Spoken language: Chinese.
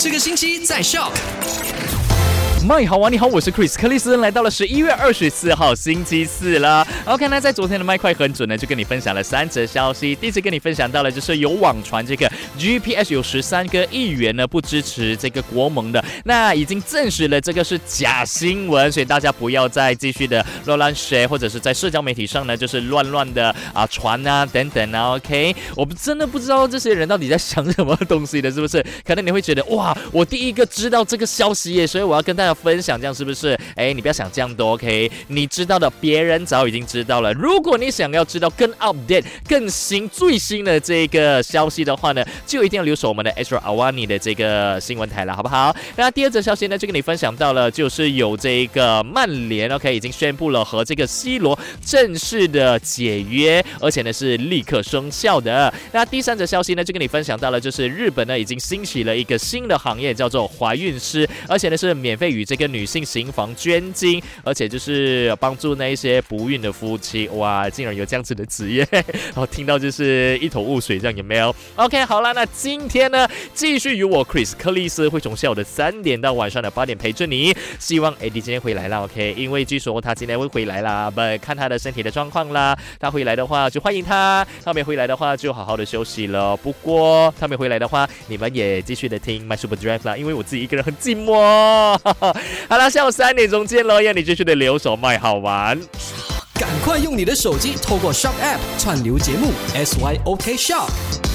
这个星期在 Shock。麦好玩，你好，我是 Chris 克里斯，来到了十一月二十四号星期四了。OK，那在昨天的麦快很准呢，就跟你分享了三则消息。第一次跟你分享到了，就是有网传这个 GPS 有十三个议员呢不支持这个国盟的，那已经证实了这个是假新闻，所以大家不要再继续的乱乱学或者是在社交媒体上呢就是乱乱的啊传啊等等啊。OK，我们真的不知道这些人到底在想什么东西的，是不是？可能你会觉得哇，我第一个知道这个消息耶，所以我要跟大家。分享这样是不是？哎，你不要想这样多，OK？你知道的，别人早已经知道了。如果你想要知道更 update、更新、最新的这个消息的话呢，就一定要留守我们的 Astro Awani 的这个新闻台了，好不好？那第二则消息呢，就跟你分享到了，就是有这个曼联 OK 已经宣布了和这个 C 罗正式的解约，而且呢是立刻生效的。那第三则消息呢，就跟你分享到了，就是日本呢已经兴起了一个新的行业，叫做怀孕师，而且呢是免费与这个女性行房捐精，而且就是帮助那一些不孕的夫妻，哇，竟然有这样子的职业，然后听到就是一头雾水，这样有没有？OK，好了，那今天呢，继续由我 Chris 克里斯会从下午的三点到晚上的八点陪着你。希望 AD 今天回来了，OK，因为据说他今天会回来啦，不看他的身体的状况啦。他回来的话就欢迎他，他没回来的话就好好的休息了。不过他没回来的话，你们也继续的听 My Super Drive 啦，因为我自己一个人很寂寞。好了，下午三点钟见喽！让你继续的留守卖好玩，赶快用你的手机透过 Shop App 串流节目 SYOK Shop。